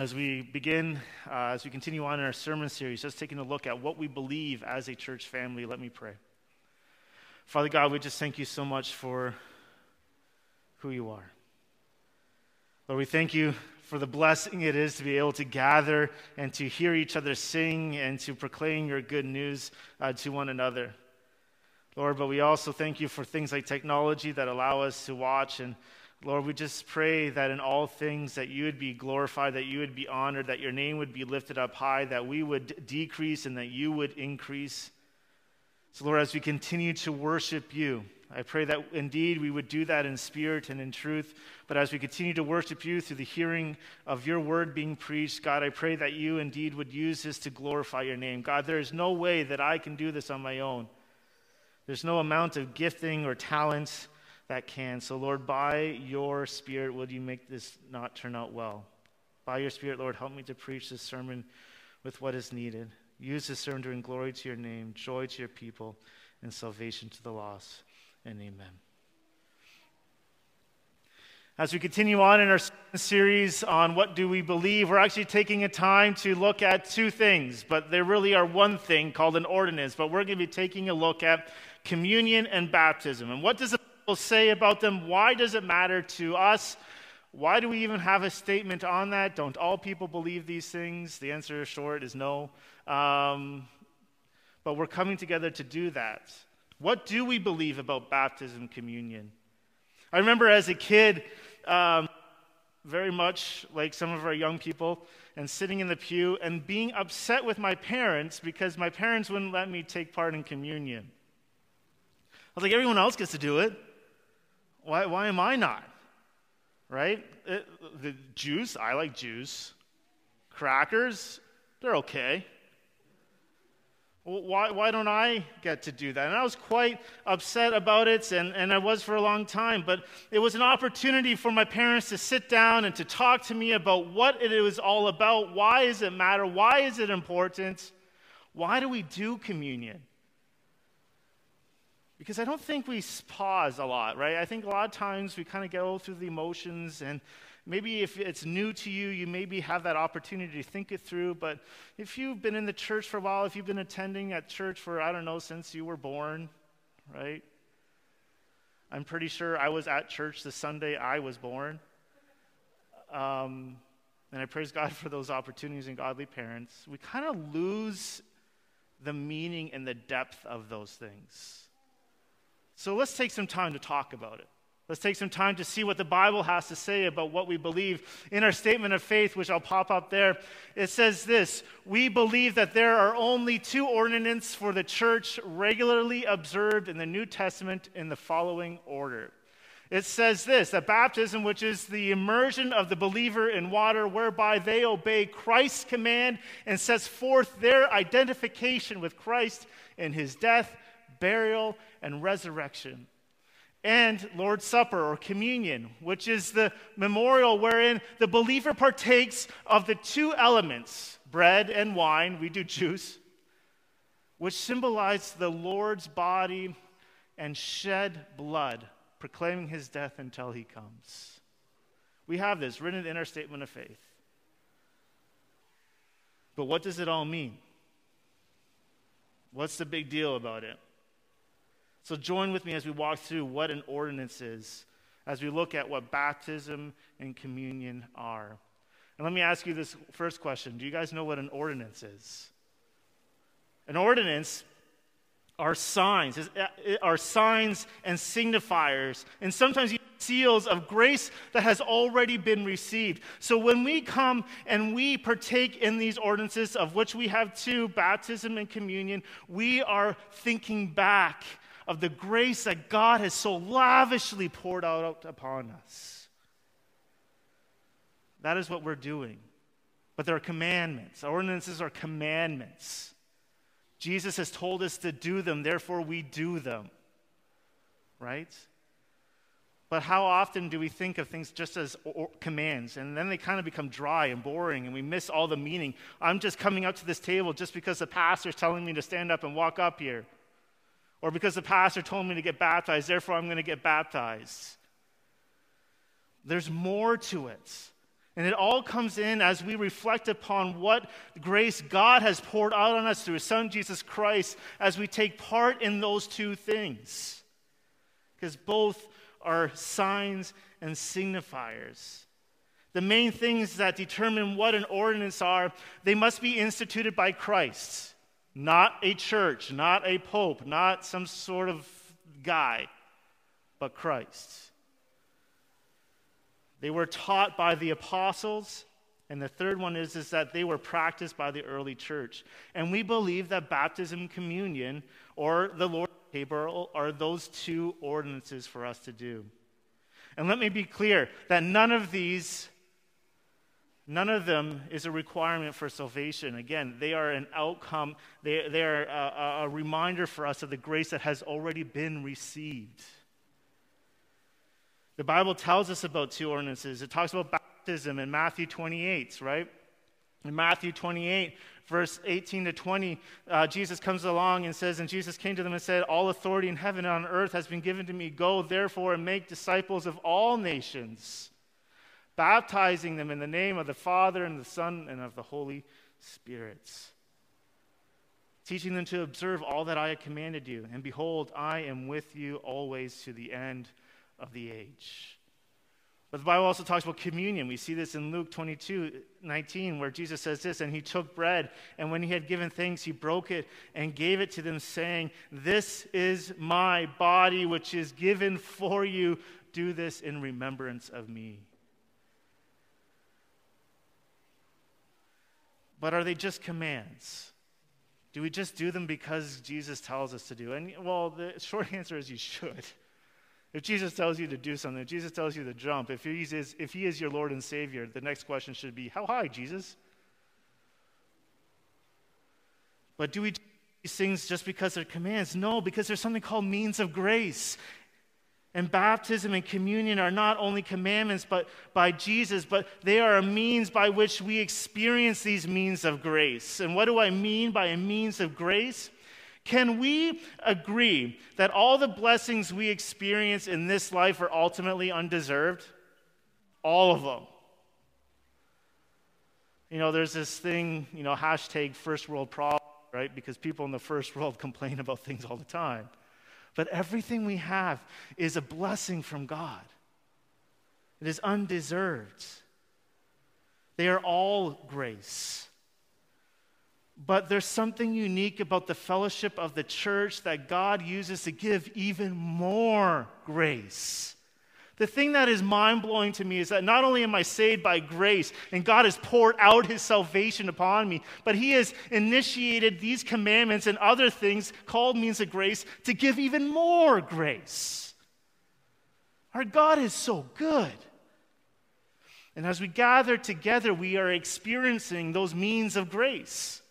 as we begin, uh, as we continue on in our sermon series, just taking a look at what we believe as a church family, let me pray. Father God, we just thank you so much for who you are. Lord, we thank you for the blessing it is to be able to gather and to hear each other sing and to proclaim your good news uh, to one another. Lord, but we also thank you for things like technology that allow us to watch and Lord, we just pray that in all things that you would be glorified, that you would be honored, that your name would be lifted up high, that we would decrease and that you would increase. So, Lord, as we continue to worship you, I pray that indeed we would do that in spirit and in truth. But as we continue to worship you through the hearing of your word being preached, God, I pray that you indeed would use this to glorify your name. God, there is no way that I can do this on my own. There's no amount of gifting or talent that can. So, Lord, by your Spirit, would you make this not turn out well? By your Spirit, Lord, help me to preach this sermon with what is needed. Use this sermon to bring glory to your name, joy to your people, and salvation to the lost. And amen. As we continue on in our series on what do we believe, we're actually taking a time to look at two things, but there really are one thing called an ordinance. But we're going to be taking a look at communion and baptism. And what does it say about them. Why does it matter to us? Why do we even have a statement on that? Don't all people believe these things? The answer, short, is no. Um, but we're coming together to do that. What do we believe about baptism, communion? I remember as a kid, um, very much like some of our young people, and sitting in the pew and being upset with my parents because my parents wouldn't let me take part in communion. I was like, everyone else gets to do it. Why, why am I not? Right? It, the juice, I like juice. Crackers, they're okay. why, why don't I get to do that? And I was quite upset about it, and, and I was for a long time. But it was an opportunity for my parents to sit down and to talk to me about what it was all about. Why does it matter? Why is it important? Why do we do communion? Because I don't think we pause a lot, right? I think a lot of times we kind of go through the emotions, and maybe if it's new to you, you maybe have that opportunity to think it through. But if you've been in the church for a while, if you've been attending at church for, I don't know, since you were born, right? I'm pretty sure I was at church the Sunday I was born. Um, and I praise God for those opportunities and godly parents. We kind of lose the meaning and the depth of those things. So let's take some time to talk about it. Let's take some time to see what the Bible has to say about what we believe. In our statement of faith, which I'll pop up there, it says this We believe that there are only two ordinances for the church regularly observed in the New Testament in the following order. It says this that baptism, which is the immersion of the believer in water, whereby they obey Christ's command and sets forth their identification with Christ in his death, burial, and resurrection. And Lord's Supper or communion, which is the memorial wherein the believer partakes of the two elements, bread and wine, we do juice, which symbolize the Lord's body and shed blood, proclaiming his death until he comes. We have this written in our statement of faith. But what does it all mean? What's the big deal about it? So join with me as we walk through what an ordinance is, as we look at what baptism and communion are. And let me ask you this first question Do you guys know what an ordinance is? An ordinance are signs, uh, are signs and signifiers, and sometimes seals of grace that has already been received. So when we come and we partake in these ordinances, of which we have two baptism and communion, we are thinking back of the grace that God has so lavishly poured out upon us. That is what we're doing. But there are commandments. Ordinances are commandments. Jesus has told us to do them, therefore we do them. Right? But how often do we think of things just as commands? And then they kind of become dry and boring, and we miss all the meaning. I'm just coming up to this table just because the pastor's telling me to stand up and walk up here. Or because the pastor told me to get baptized, therefore I'm going to get baptized. There's more to it. And it all comes in as we reflect upon what grace God has poured out on us through His Son, Jesus Christ, as we take part in those two things. Because both are signs and signifiers. The main things that determine what an ordinance are, they must be instituted by Christ, not a church, not a pope, not some sort of guy, but Christ. They were taught by the apostles. And the third one is, is that they were practiced by the early church. And we believe that baptism, communion, or the Lord's table are those two ordinances for us to do. And let me be clear that none of these, none of them is a requirement for salvation. Again, they are an outcome, they, they are a, a reminder for us of the grace that has already been received. The Bible tells us about two ordinances. It talks about baptism in Matthew 28, right? In Matthew 28, verse 18 to 20, uh, Jesus comes along and says, And Jesus came to them and said, All authority in heaven and on earth has been given to me. Go, therefore, and make disciples of all nations, baptizing them in the name of the Father and the Son and of the Holy Spirit, teaching them to observe all that I have commanded you. And behold, I am with you always to the end of the age. But the Bible also talks about communion. We see this in Luke 22 19, where Jesus says this And he took bread, and when he had given thanks, he broke it and gave it to them, saying, This is my body, which is given for you. Do this in remembrance of me. But are they just commands? Do we just do them because Jesus tells us to do? And well, the short answer is you should. If Jesus tells you to do something, if Jesus tells you to jump, if he is, if he is your Lord and Savior, the next question should be, How high, Jesus? But do we do these things just because they're commands? No, because there's something called means of grace. And baptism and communion are not only commandments but by Jesus, but they are a means by which we experience these means of grace. And what do I mean by a means of grace? Can we agree that all the blessings we experience in this life are ultimately undeserved? All of them. You know, there's this thing, you know, hashtag first world problem, right? Because people in the first world complain about things all the time. But everything we have is a blessing from God, it is undeserved. They are all grace. But there's something unique about the fellowship of the church that God uses to give even more grace. The thing that is mind blowing to me is that not only am I saved by grace and God has poured out his salvation upon me, but he has initiated these commandments and other things called means of grace to give even more grace. Our God is so good. And as we gather together, we are experiencing those means of grace.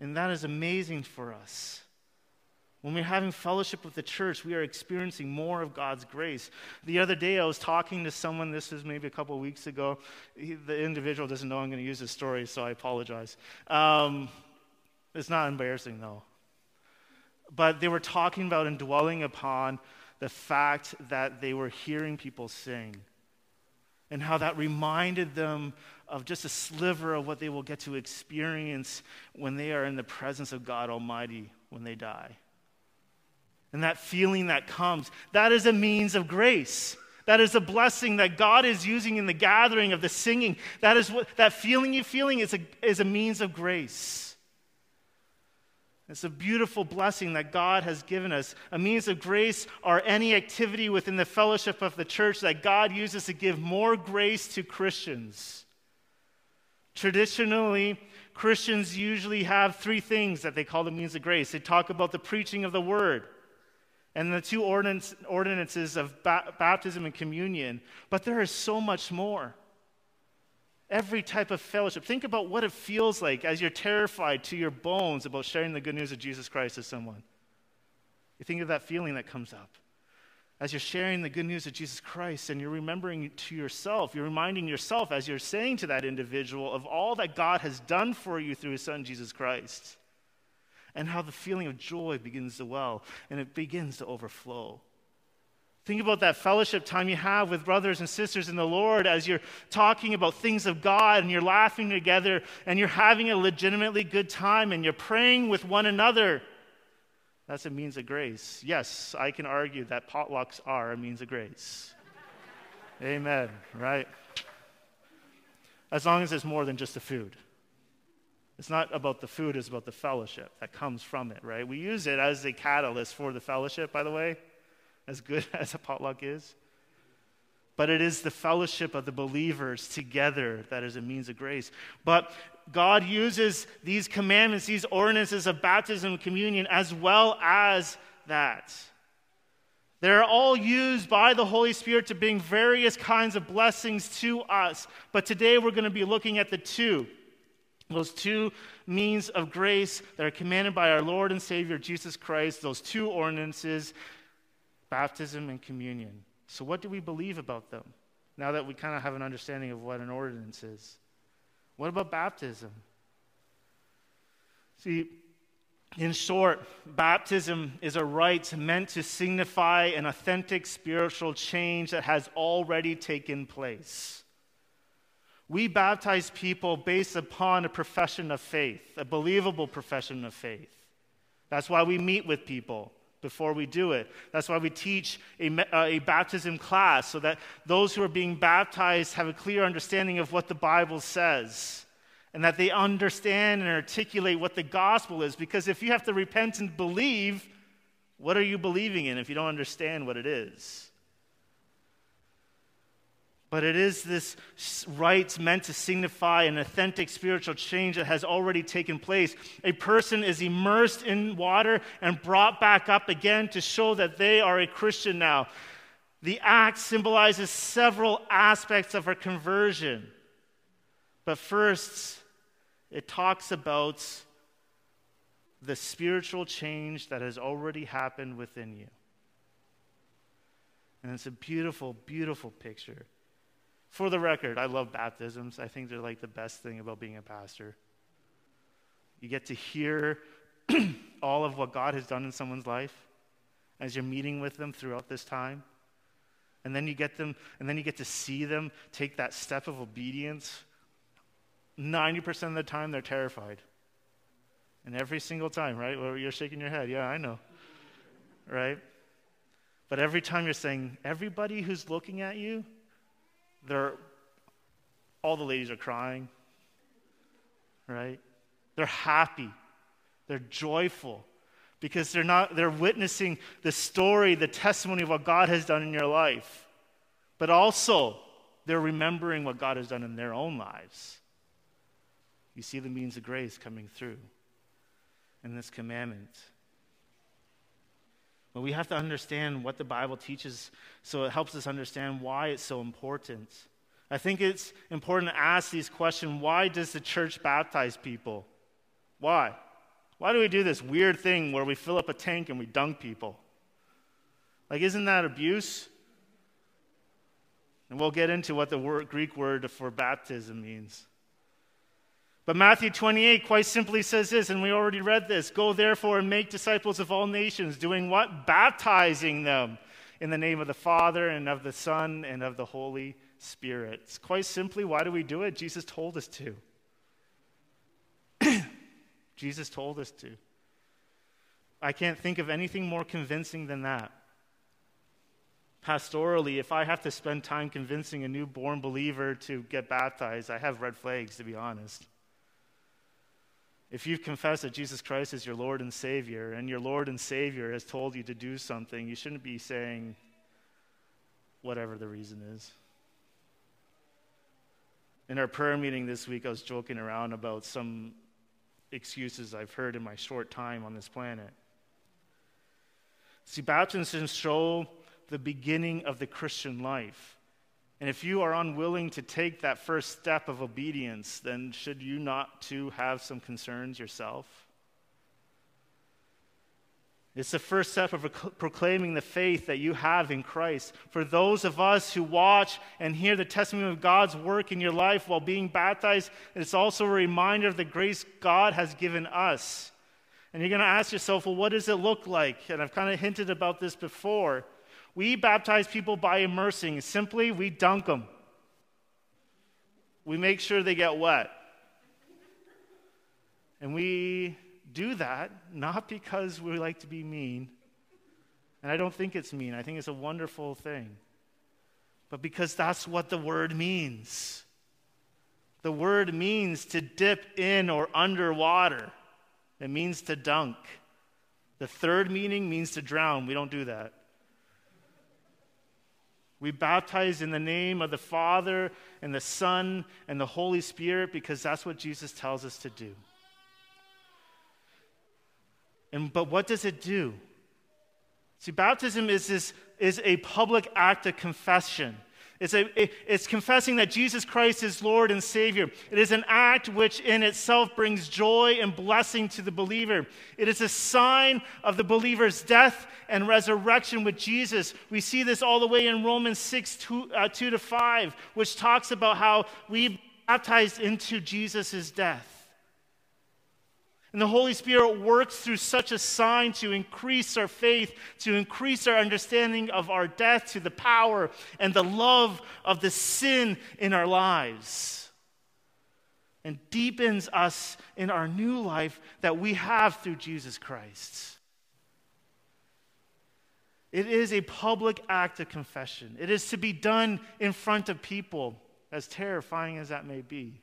And that is amazing for us. When we're having fellowship with the church, we are experiencing more of God's grace. The other day, I was talking to someone, this was maybe a couple of weeks ago. He, the individual doesn't know I'm going to use this story, so I apologize. Um, it's not embarrassing, though. But they were talking about and dwelling upon the fact that they were hearing people sing and how that reminded them of just a sliver of what they will get to experience when they are in the presence of God Almighty when they die. And that feeling that comes, that is a means of grace. That is a blessing that God is using in the gathering of the singing. That is what that feeling you're feeling is a, is a means of grace. It's a beautiful blessing that God has given us. A means of grace are any activity within the fellowship of the church that God uses to give more grace to Christians. Traditionally, Christians usually have three things that they call the means of grace. They talk about the preaching of the word and the two ordinances of baptism and communion, but there is so much more. Every type of fellowship. Think about what it feels like as you're terrified to your bones about sharing the good news of Jesus Christ to someone. You think of that feeling that comes up. As you're sharing the good news of Jesus Christ and you're remembering to yourself, you're reminding yourself as you're saying to that individual of all that God has done for you through his son, Jesus Christ, and how the feeling of joy begins to well and it begins to overflow. Think about that fellowship time you have with brothers and sisters in the Lord as you're talking about things of God and you're laughing together and you're having a legitimately good time and you're praying with one another. That's a means of grace. Yes, I can argue that potlucks are a means of grace. Amen, right? As long as it's more than just the food. It's not about the food, it's about the fellowship that comes from it, right? We use it as a catalyst for the fellowship, by the way as good as a potluck is. But it is the fellowship of the believers together that is a means of grace. But God uses these commandments, these ordinances of baptism and communion, as well as that. They're all used by the Holy Spirit to bring various kinds of blessings to us. But today we're going to be looking at the two. Those two means of grace that are commanded by our Lord and Savior Jesus Christ, those two ordinances baptism and communion. So, what do we believe about them now that we kind of have an understanding of what an ordinance is? What about baptism? See, in short, baptism is a rite meant to signify an authentic spiritual change that has already taken place. We baptize people based upon a profession of faith, a believable profession of faith. That's why we meet with people before we do it. That's why we teach a, uh, a, baptism class so that those who are being baptized have a clear understanding of what the Bible says and that they understand and articulate what the gospel is. Because if you have to repent and believe, what are you believing in if you don't understand what it is? But it is this rite meant to signify an authentic spiritual change that has already taken place. A person is immersed in water and brought back up again to show that they are a Christian now. The act symbolizes several aspects of our conversion. But first, it talks about the spiritual change that has already happened within you. And it's a beautiful, beautiful picture. For the record, I love baptisms. I think they're like the best thing about being a pastor. You get to hear all of what God has done in someone's life as you're meeting with them throughout this time. And then you get them, and then you get to see them take that step of obedience. 90% of the time, they're terrified. And every single time, right? Well, you're shaking your head. Yeah, I know. Right? But every time you're saying, everybody who's looking at you, they're, all the ladies are crying, right? They're happy. They're joyful because they're not they're witnessing the story, the testimony of what God has done in your life. But also, they're remembering what God has done in their own lives. You see the means of grace coming through in this commandment. But we have to understand what the Bible teaches so it helps us understand why it's so important. I think it's important to ask these questions why does the church baptize people? Why? Why do we do this weird thing where we fill up a tank and we dunk people? Like, isn't that abuse? And we'll get into what the word, Greek word for baptism means. But Matthew 28 quite simply says this, and we already read this Go therefore and make disciples of all nations, doing what? Baptizing them in the name of the Father and of the Son and of the Holy Spirit. It's quite simply, why do we do it? Jesus told us to. Jesus told us to. I can't think of anything more convincing than that. Pastorally, if I have to spend time convincing a newborn believer to get baptized, I have red flags, to be honest. If you've confessed that Jesus Christ is your Lord and Savior, and your Lord and Savior has told you to do something, you shouldn't be saying whatever the reason is. In our prayer meeting this week, I was joking around about some excuses I've heard in my short time on this planet. See, baptisms show the beginning of the Christian life. And if you are unwilling to take that first step of obedience, then should you not too have some concerns yourself? It's the first step of proclaiming the faith that you have in Christ. For those of us who watch and hear the testimony of God's work in your life while being baptized, it's also a reminder of the grace God has given us. And you're going to ask yourself, well, what does it look like? And I've kind of hinted about this before. We baptize people by immersing. Simply, we dunk them. We make sure they get wet. And we do that not because we like to be mean, and I don't think it's mean, I think it's a wonderful thing, but because that's what the word means. The word means to dip in or under water, it means to dunk. The third meaning means to drown. We don't do that. We baptize in the name of the Father and the Son and the Holy Spirit because that's what Jesus tells us to do. And, but what does it do? See, baptism is, this, is a public act of confession. It's, a, it's confessing that Jesus Christ is Lord and Savior. It is an act which in itself brings joy and blessing to the believer. It is a sign of the believer's death and resurrection with Jesus. We see this all the way in Romans 6 2, uh, 2 to 5, which talks about how we baptized into Jesus' death. And the Holy Spirit works through such a sign to increase our faith, to increase our understanding of our death, to the power and the love of the sin in our lives. And deepens us in our new life that we have through Jesus Christ. It is a public act of confession. It is to be done in front of people, as terrifying as that may be.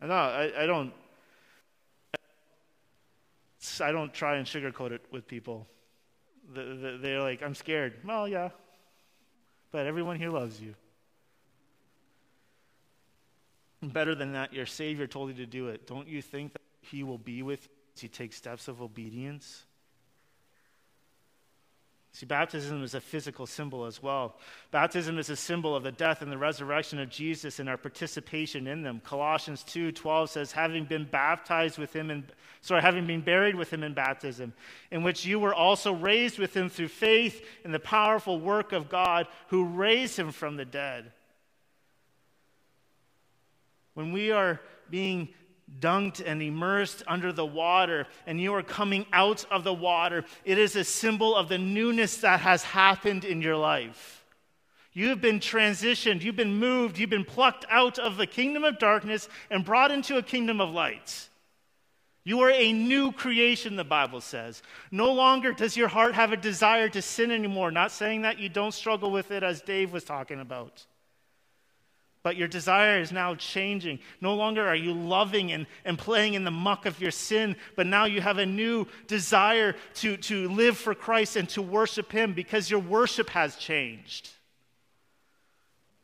I know, uh, I, I don't I don't try and sugarcoat it with people. They're like, I'm scared. Well, yeah. But everyone here loves you. Better than that, your Savior told you to do it. Don't you think that He will be with you as you take steps of obedience? See, baptism is a physical symbol as well. Baptism is a symbol of the death and the resurrection of Jesus and our participation in them. Colossians 2:12 says, "Having been baptized with him in sorry, having been buried with him in baptism, in which you were also raised with him through faith in the powerful work of God who raised him from the dead." When we are being dunked and immersed under the water, and you are coming out of the water, it is a symbol of the newness that has happened in your life. You've been transitioned, you've been moved, you've been plucked out of the kingdom of darkness and brought into a kingdom of light. You are a new creation, the Bible says. No longer does your heart have a desire to sin anymore. Not saying that you don't struggle with it, as Dave was talking about. But your desire is now changing. No longer are you loving and, and playing in the muck of your sin, but now you have a new desire to, to live for Christ and to worship Him because your worship has changed.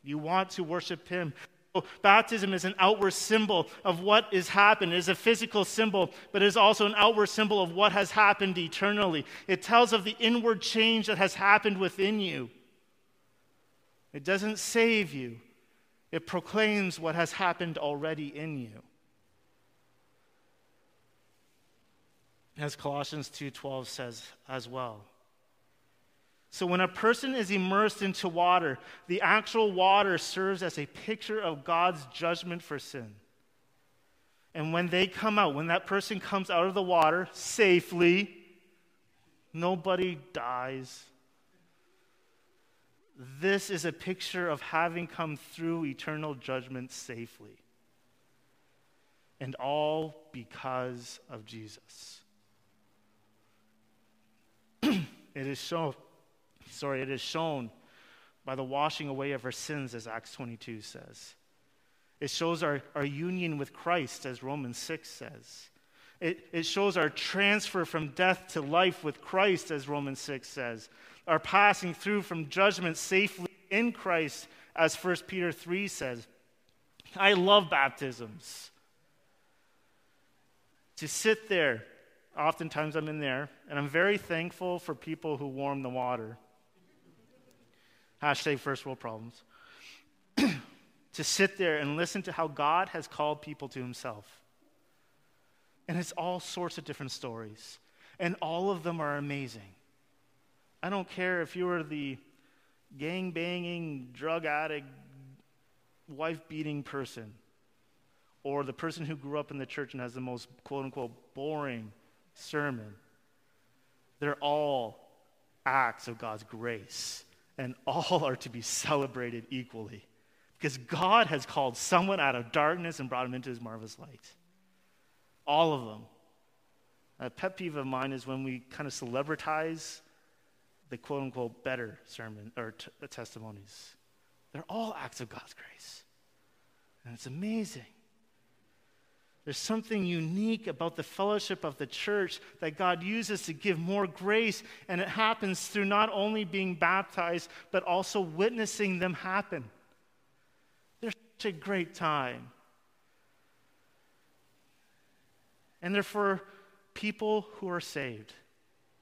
You want to worship Him. So baptism is an outward symbol of what is happened. It is a physical symbol, but it is also an outward symbol of what has happened eternally. It tells of the inward change that has happened within you. It doesn't save you, it proclaims what has happened already in you. As Colossians 2:12 says as well. So when a person is immersed into water, the actual water serves as a picture of God's judgment for sin. And when they come out, when that person comes out of the water safely, nobody dies, this is a picture of having come through eternal judgment safely. And all because of Jesus. it is shown, sorry, it is shown by the washing away of our sins, as Acts 22 says. It shows our, our union with Christ, as Romans 6 says. It, it shows our transfer from death to life with Christ, as Romans 6 says are passing through from judgment safely in Christ, as 1 Peter 3 says. I love baptisms. To sit there, oftentimes I'm in there, and I'm very thankful for people who warm the water. Hashtag first world problems. to sit there and listen to how God has called people to himself. And it's all sorts of different stories, and all of them are amazing. I don't care if you are the gang banging, drug addict, wife beating person, or the person who grew up in the church and has the most quote unquote boring sermon. They're all acts of God's grace, and all are to be celebrated equally. Because God has called someone out of darkness and brought him into his marvelous light. All of them. A pet peeve of mine is when we kind of celebritize the quote unquote better sermon or t- testimonies. They're all acts of God's grace. And it's amazing. There's something unique about the fellowship of the church that God uses to give more grace, and it happens through not only being baptized, but also witnessing them happen. They're such a great time. And they're for people who are saved.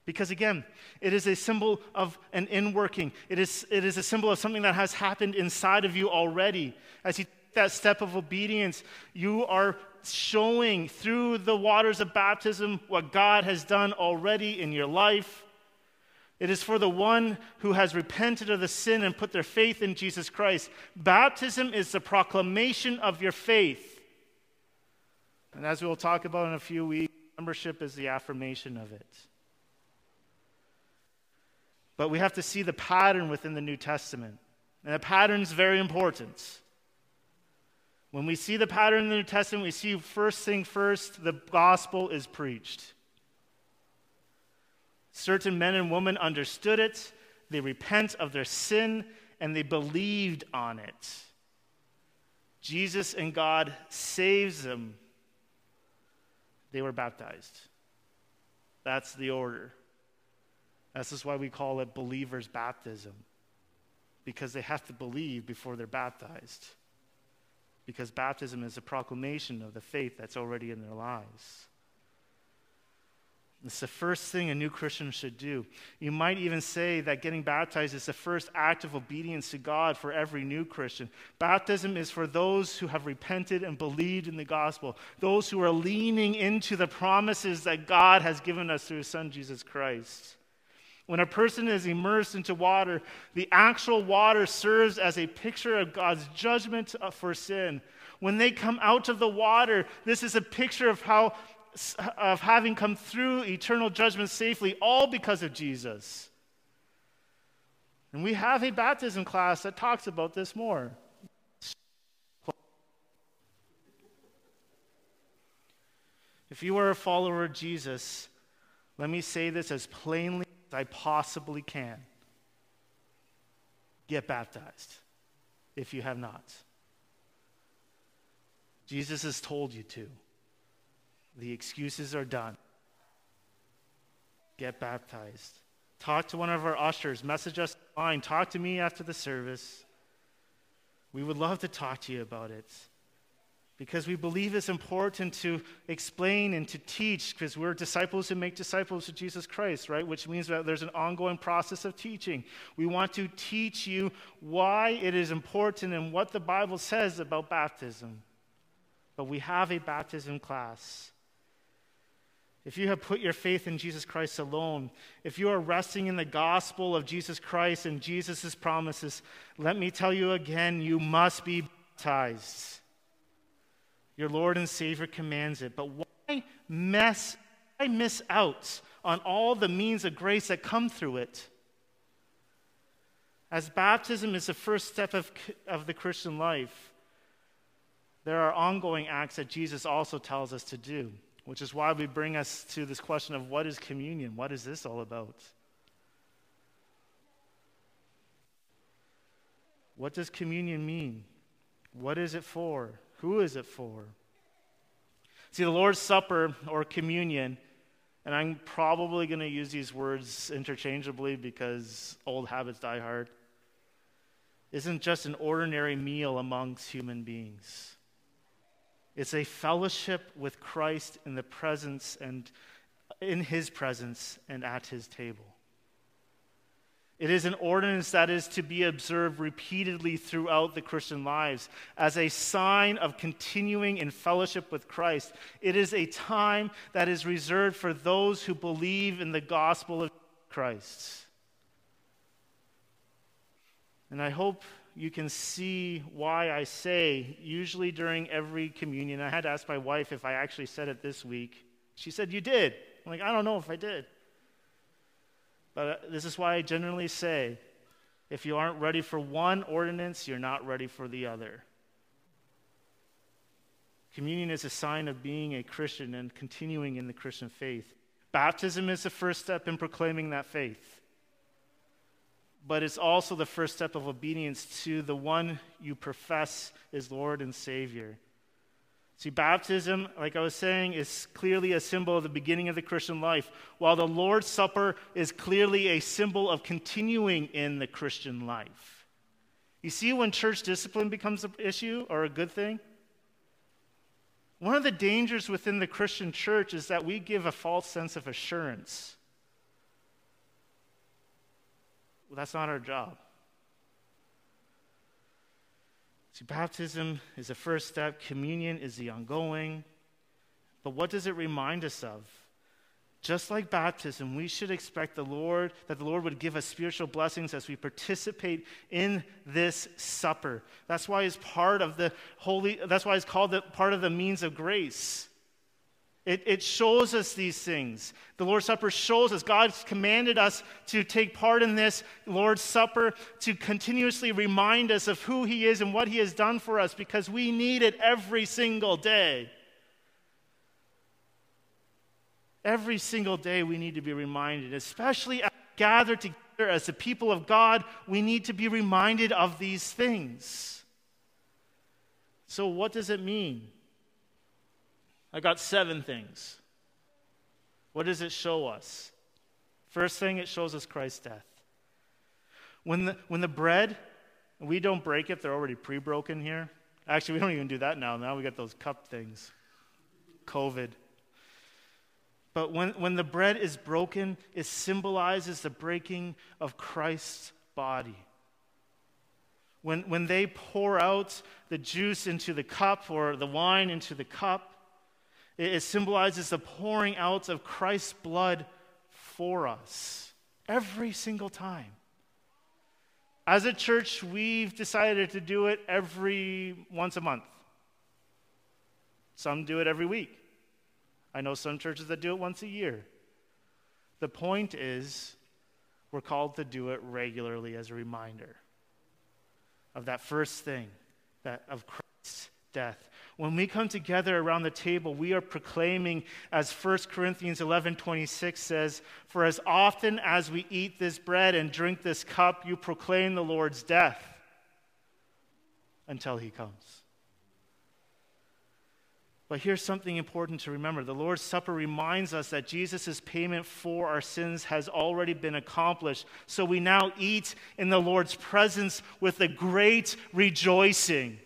Because again, it is a symbol of an inworking. It is, it is a symbol of something that has happened inside of you already. As you take that step of obedience, you are showing through the waters of baptism what God has done already in your life. It is for the one who has repented of the sin and put their faith in Jesus Christ. Baptism is the proclamation of your faith. And as we will talk about in a few weeks, membership is the affirmation of it. But we have to see the pattern within the New Testament. And the pattern is very important. When we see the pattern in the New Testament, we see first thing first, the gospel is preached. Certain men and women understood it, they repent of their sin, and they believed on it. Jesus and God saves them. They were baptized. That's the order. This is why we call it believers' baptism, because they have to believe before they're baptized. Because baptism is a proclamation of the faith that's already in their lives. It's the first thing a new Christian should do. You might even say that getting baptized is the first act of obedience to God for every new Christian. Baptism is for those who have repented and believed in the gospel, those who are leaning into the promises that God has given us through his son, Jesus Christ. When a person is immersed into water, the actual water serves as a picture of God's judgment uh, for sin. When they come out of the water, this is a picture of how uh, of having come through eternal judgment safely, all because of Jesus. And we have a baptism class that talks about this more. If you are a follower of Jesus, let me say this as plainly I possibly can. Get baptized if you have not. Jesus has told you to. The excuses are done. Get baptized. Talk to one of our ushers. Message us online. Talk to me after the service. We would love to talk to you about it because we believe it's important to explain and to teach because we're disciples who make disciples of Jesus Christ, right? Which means that there's an ongoing process of teaching. We want to teach you why it is important and what the Bible says about baptism. But we have a baptism class if you have put your faith in Jesus Christ alone, if you are resting in the gospel of Jesus Christ and Jesus' promises, let me tell you again, you must be baptized. Your Lord and Savior commands it. But why mess, why miss out on all the means of grace that come through it? As baptism is the first step of, of the Christian life, there are ongoing acts that Jesus also tells us to do which is why we bring us to this question of what is communion? What is this all about? What does communion mean? What is it for? Who is it for? See, the Lord's Supper or communion, and I'm probably going to use these words interchangeably because old habits die hard, isn't just an ordinary meal amongst human beings. It's a fellowship with Christ in the presence and in his presence and at his table. It is an ordinance that is to be observed repeatedly throughout the Christian lives as a sign of continuing in fellowship with Christ. It is a time that is reserved for those who believe in the gospel of Christ. And I hope you can see why I say, usually during every communion, I had to ask my wife if I actually said it this week. She said, You did. I'm like, I don't know if I did. But uh, this is why I generally say if you aren't ready for one ordinance, you're not ready for the other. Communion is a sign of being a Christian and continuing in the Christian faith. Baptism is the first step in proclaiming that faith. But it's also the first step of obedience to the one you profess is Lord and Savior. See, baptism, like I was saying, is clearly a symbol of the beginning of the Christian life, while the Lord's Supper is clearly a symbol of continuing in the Christian life. You see, when church discipline becomes an issue or a good thing, one of the dangers within the Christian church is that we give a false sense of assurance. Well, that's not our job. See, baptism is the first step, communion is the ongoing. But what does it remind us of? Just like baptism, we should expect the Lord that the Lord would give us spiritual blessings as we participate in this supper. That's why it's part of the holy that's why it's called the, part of the means of grace. It, it shows us these things. The Lord's Supper shows us. God's commanded us to take part in this Lord's Supper to continuously remind us of who He is and what He has done for us because we need it every single day. Every single day we need to be reminded, especially as gathered together as the people of God, we need to be reminded of these things. So, what does it mean? I got seven things. What does it show us? First thing, it shows us Christ's death. When the, when the bread, we don't break it, they're already pre broken here. Actually, we don't even do that now. Now we got those cup things. COVID. But when, when the bread is broken, it symbolizes the breaking of Christ's body. When, when they pour out the juice into the cup or the wine into the cup, it, symbolizes the pouring out of Christ's blood for us every single time. As a church, we've decided to do it every once a month. Some do it every week. I know some churches that do it once a year. The point is, we're called to do it regularly as a reminder of that first thing, that of Christ's death. When we come together around the table, we are proclaiming, as 1 Corinthians 11 26 says, For as often as we eat this bread and drink this cup, you proclaim the Lord's death until he comes. But here's something important to remember the Lord's Supper reminds us that Jesus' payment for our sins has already been accomplished. So we now eat in the Lord's presence with a great rejoicing.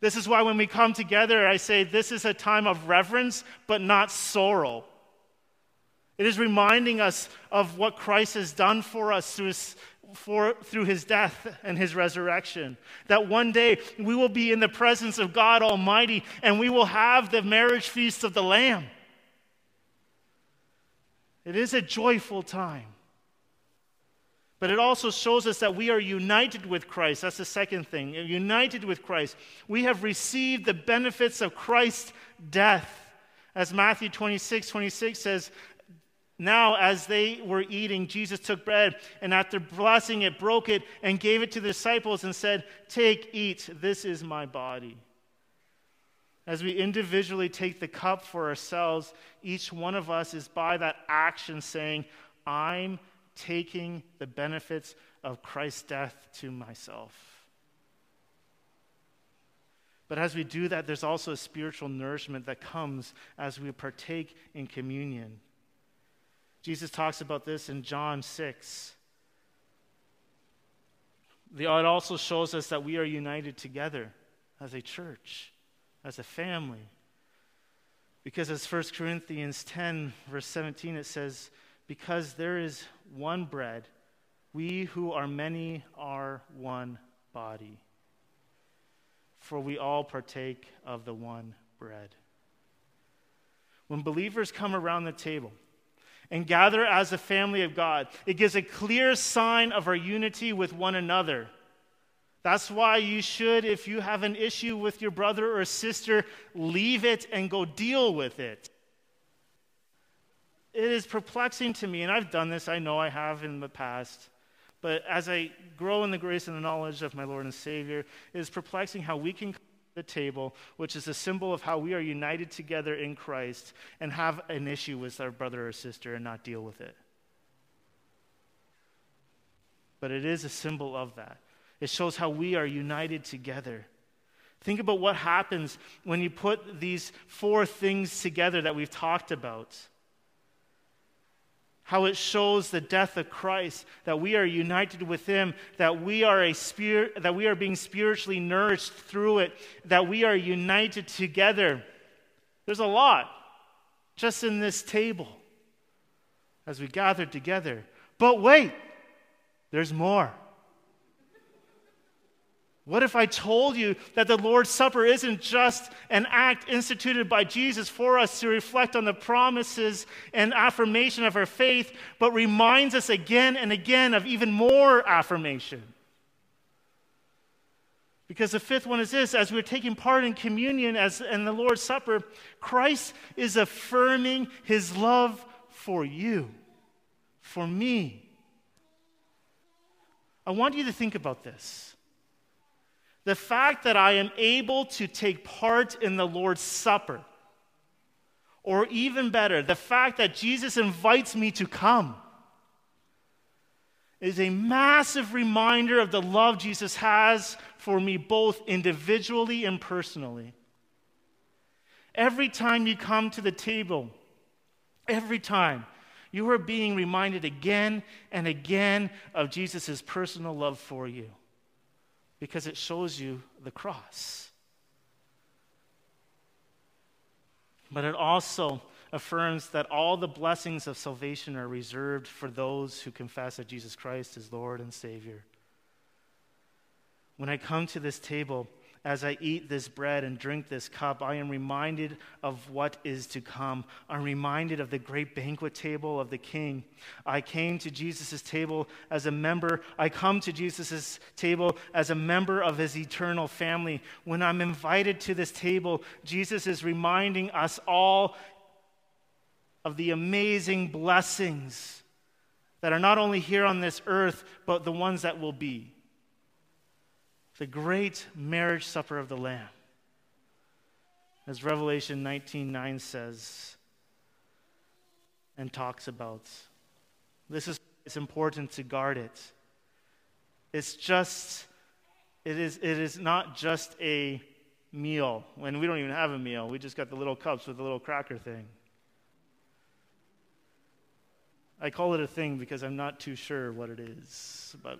This is why when we come together, I say this is a time of reverence, but not sorrow. It is reminding us of what Christ has done for us through his, for, through his death and his resurrection. That one day we will be in the presence of God Almighty and we will have the marriage feast of the Lamb. It is a joyful time. But it also shows us that we are united with Christ. That's the second thing. United with Christ. We have received the benefits of Christ's death. As Matthew 26, 26 says, now, as they were eating, Jesus took bread and after blessing it, broke it and gave it to the disciples and said, Take, eat, this is my body. As we individually take the cup for ourselves, each one of us is by that action saying, I'm taking the benefits of Christ's death to myself. But as we do that, there's also a spiritual nourishment that comes as we partake in communion. Jesus talks about this in John 6. The, it also shows us that we are united together as a church, as a family. Because as 1 Corinthians 10, verse 17, it says, Because there is one bread, we who are many are one body. For we all partake of the one bread. When believers come around the table, and gather as a family of God. It gives a clear sign of our unity with one another. That's why you should, if you have an issue with your brother or sister, leave it and go deal with it. It is perplexing to me, and I've done this, I know I have in the past. But as I grow in the grace and the knowledge of my Lord and Savior, it is perplexing how we can come to the table, which is a symbol of how we are united together in Christ, and have an issue with our brother or sister and not deal with it. But it is a symbol of that. It shows how we are united together. Think about what happens when you put these four things together that we've talked about how it shows the death of Christ, that we are united with Him, that we are, a spirit, that we are being spiritually nourished through it, that we are united together. There's a lot just in this table as we gather together. But wait, there's more. What if I told you that the Lord's Supper isn't just an act instituted by Jesus for us to reflect on the promises and affirmation of our faith, but reminds us again and again of even more affirmation? Because the fifth one is this as we're taking part in communion as in the Lord's Supper, Christ is affirming his love for you, for me. I want you to think about this. The fact that I am able to take part in the Lord's Supper, or even better, the fact that Jesus invites me to come, is a massive reminder of the love Jesus has for me, both individually and personally. Every time you come to the table, every time, you are being reminded again and again of Jesus' personal love for you because it shows you the cross. But it also affirms that all the blessings of salvation are reserved for those who confess that Jesus Christ is Lord and Savior. When I come to this table, as I eat this bread and drink this cup, I am reminded of what is to come. I'm reminded of the great banquet table of the King. I came to Jesus' table as a member. I come to Jesus' table as a member of his eternal family. When I'm invited to this table, Jesus is reminding us all of the amazing blessings that are not only here on this earth, but the ones that will be the great marriage supper of the Lamb. As Revelation 19:9 says and talks about. This is it's important to guard it. It's just it is it is not just a meal. When we don't even have a meal, we just got the little cups with the little cracker thing. I call it a thing because I'm not too sure what it is, but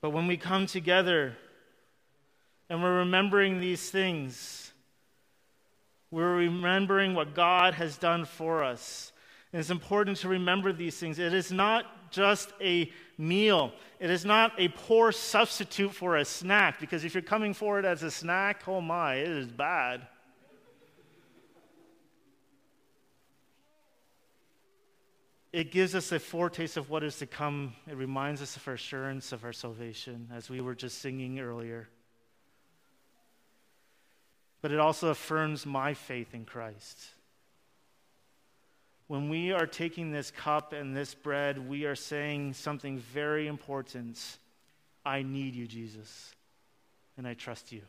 But when we come together and we're remembering these things, we're remembering what God has done for us. And it's important to remember these things. It is not just a meal, it is not a poor substitute for a snack, because if you're coming for it as a snack, oh my, it is bad. It gives us a foretaste of what is to come. It reminds us of our assurance of our salvation, as we were just singing earlier. But it also affirms my faith in Christ. When we are taking this cup and this bread, we are saying something very important. I need you, Jesus, and I trust you.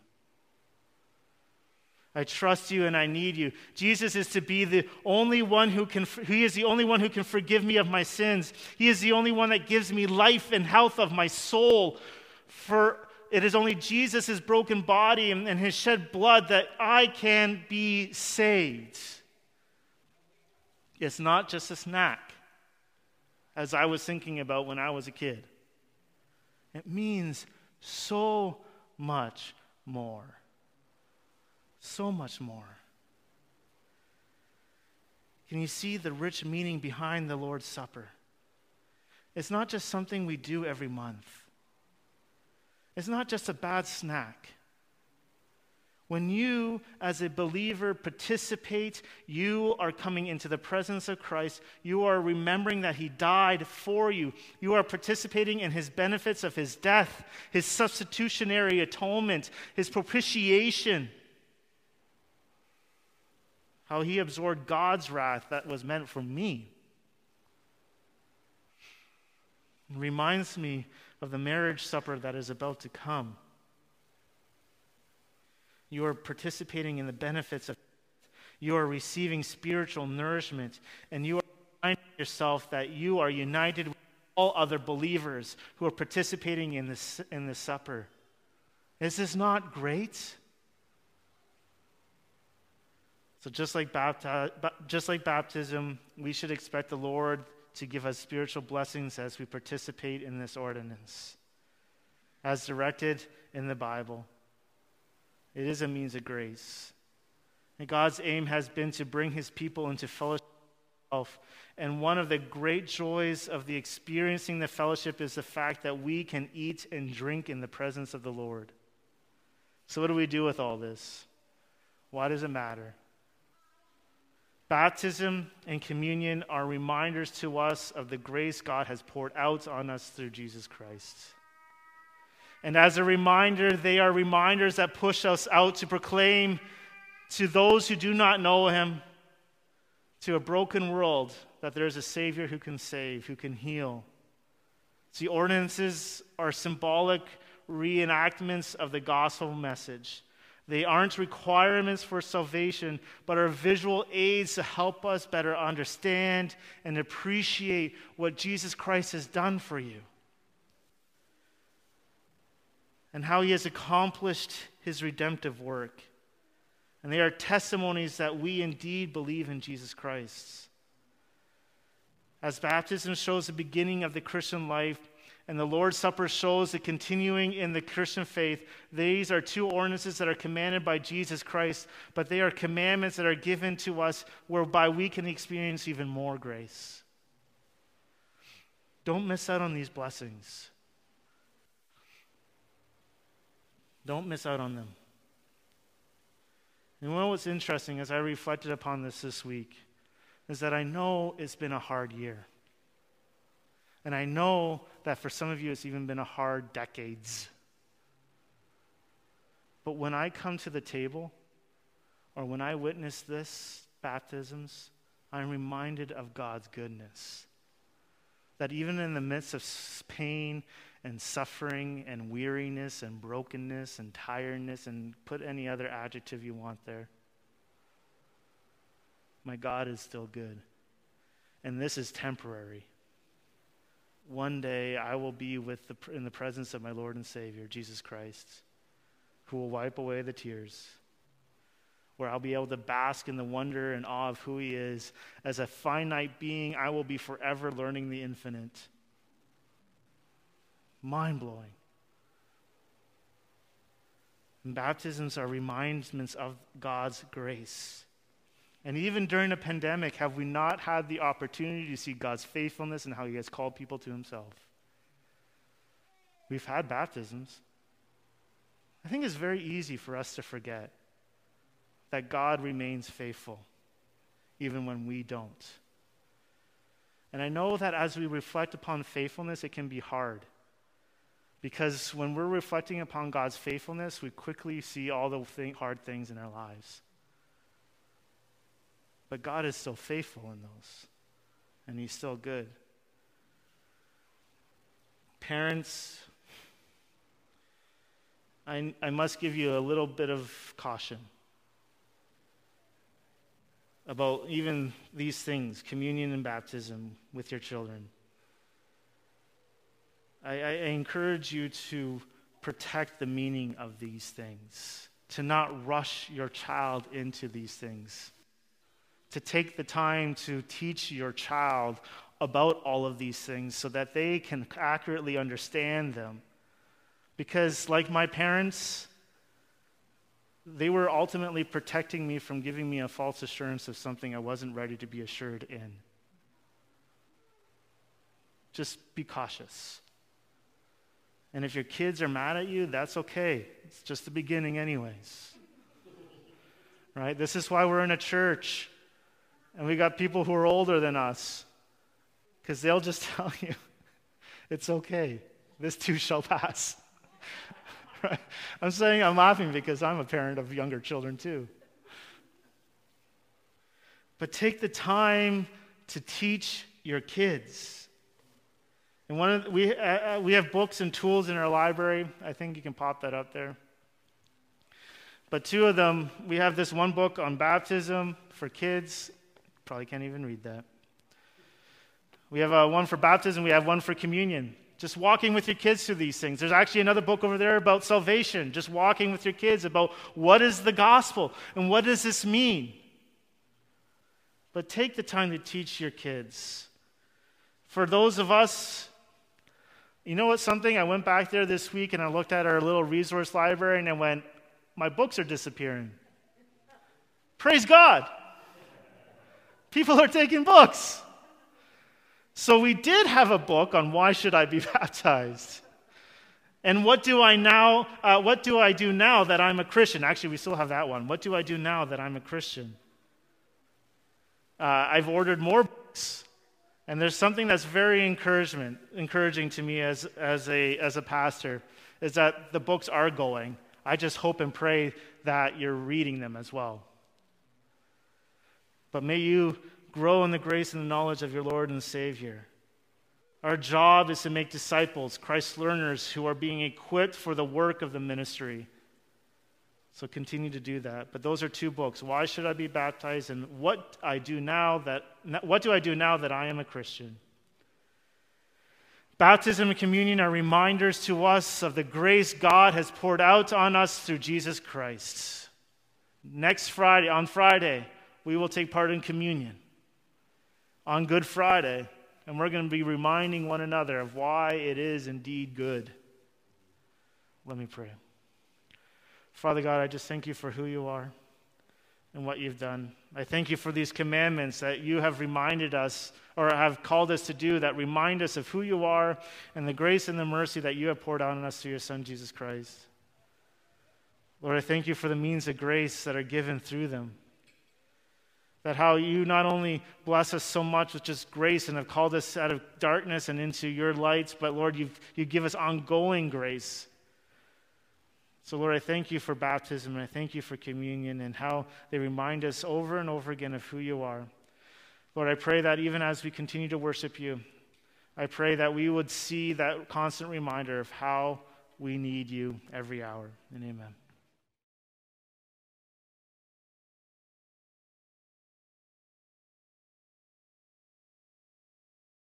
I trust you and I need you. Jesus is to be the only one who can, he is the only one who can forgive me of my sins. He is the only one that gives me life and health of my soul. For it is only Jesus' broken body and, and his shed blood that I can be saved. It's not just a snack, as I was thinking about when I was a kid. It means so much more so much more. Can you see the rich meaning behind the Lord's Supper? It's not just something we do every month, it's not just a bad snack. When you, as a believer, participate, you are coming into the presence of Christ. You are remembering that He died for you. You are participating in His benefits of His death, His substitutionary atonement, His propitiation. How he absorbed God's wrath that was meant for me. It reminds me of the marriage supper that is about to come. You are participating in the benefits of you are receiving spiritual nourishment, and you are reminding yourself that you are united with all other believers who are participating in this in the supper. Is this not great? So just like, bapti- just like baptism, we should expect the Lord to give us spiritual blessings as we participate in this ordinance, as directed in the Bible. It is a means of grace. And God's aim has been to bring his people into fellowship. And one of the great joys of the experiencing the fellowship is the fact that we can eat and drink in the presence of the Lord. So, what do we do with all this? Why does it matter? Baptism and communion are reminders to us of the grace God has poured out on us through Jesus Christ. And as a reminder, they are reminders that push us out to proclaim to those who do not know Him, to a broken world, that there is a Savior who can save, who can heal. See, ordinances are symbolic reenactments of the gospel message. They aren't requirements for salvation, but are visual aids to help us better understand and appreciate what Jesus Christ has done for you and how he has accomplished his redemptive work. And they are testimonies that we indeed believe in Jesus Christ. As baptism shows the beginning of the Christian life, and the Lord's Supper shows the continuing in the Christian faith. These are two ordinances that are commanded by Jesus Christ, but they are commandments that are given to us whereby we can experience even more grace. Don't miss out on these blessings. Don't miss out on them. And what's interesting as I reflected upon this this week is that I know it's been a hard year. And I know that for some of you, it's even been a hard decades. But when I come to the table, or when I witness this baptisms, I'm reminded of God's goodness. That even in the midst of pain and suffering and weariness and brokenness and tiredness, and put any other adjective you want there, my God is still good. And this is temporary one day I will be with the, in the presence of my Lord and Savior, Jesus Christ, who will wipe away the tears, where I'll be able to bask in the wonder and awe of who He is. As a finite being, I will be forever learning the infinite. Mind blowing. Baptisms are remindments of God's grace. And even during a pandemic, have we not had the opportunity to see God's faithfulness and how He has called people to Himself? We've had baptisms. I think it's very easy for us to forget that God remains faithful even when we don't. And I know that as we reflect upon faithfulness, it can be hard. Because when we're reflecting upon God's faithfulness, we quickly see all the th- hard things in our lives. But God is still faithful in those, and He's still good. Parents, I, I must give you a little bit of caution about even these things communion and baptism with your children. I, I, encourage you to protect the meaning of these things, to not rush your child into these things to take the time to teach your child about all of these things so that they can accurately understand them. Because, like my parents, they were ultimately protecting me from giving me a false assurance of something I wasn't ready to be assured in. Just be cautious. And if your kids are mad at you, that's okay. It's just the beginning, anyways. Right? This is why we're in a church. And we got people who are older than us because they'll just tell you, it's okay. This too shall pass. right? I'm saying I'm laughing because I'm a parent of younger children too. but take the time to teach your kids. And one of the, we, uh, uh, we have books and tools in our library. I think you can pop that up there. But two of them, we have this one book on baptism for kids. Probably can't even read that. We have uh, one for baptism, we have one for communion. Just walking with your kids through these things. There's actually another book over there about salvation, just walking with your kids about what is the gospel and what does this mean. But take the time to teach your kids. For those of us, you know what, something? I went back there this week and I looked at our little resource library and I went, my books are disappearing. Praise God. People are taking books. So we did have a book on why should I be baptized? And what do I now uh, what do I do now that I'm a Christian? Actually, we still have that one. What do I do now that I'm a Christian? Uh, I've ordered more books. And there's something that's very encouragement, encouraging to me as, as, a, as a pastor, is that the books are going. I just hope and pray that you're reading them as well. But may you grow in the grace and the knowledge of your Lord and Savior. Our job is to make disciples, Christ learners who are being equipped for the work of the ministry. So continue to do that. But those are two books. Why should I be baptized and what I do now that what do I do now that I am a Christian? Baptism and communion are reminders to us of the grace God has poured out on us through Jesus Christ. Next Friday, on Friday, we will take part in communion on Good Friday, and we're going to be reminding one another of why it is indeed good. Let me pray. Father God, I just thank you for who you are and what you've done. I thank you for these commandments that you have reminded us or have called us to do that remind us of who you are and the grace and the mercy that you have poured out on us through your Son, Jesus Christ. Lord, I thank you for the means of grace that are given through them. That how you not only bless us so much with just grace and have called us out of darkness and into your lights, but Lord, you've, you give us ongoing grace. So, Lord, I thank you for baptism and I thank you for communion and how they remind us over and over again of who you are. Lord, I pray that even as we continue to worship you, I pray that we would see that constant reminder of how we need you every hour. And amen.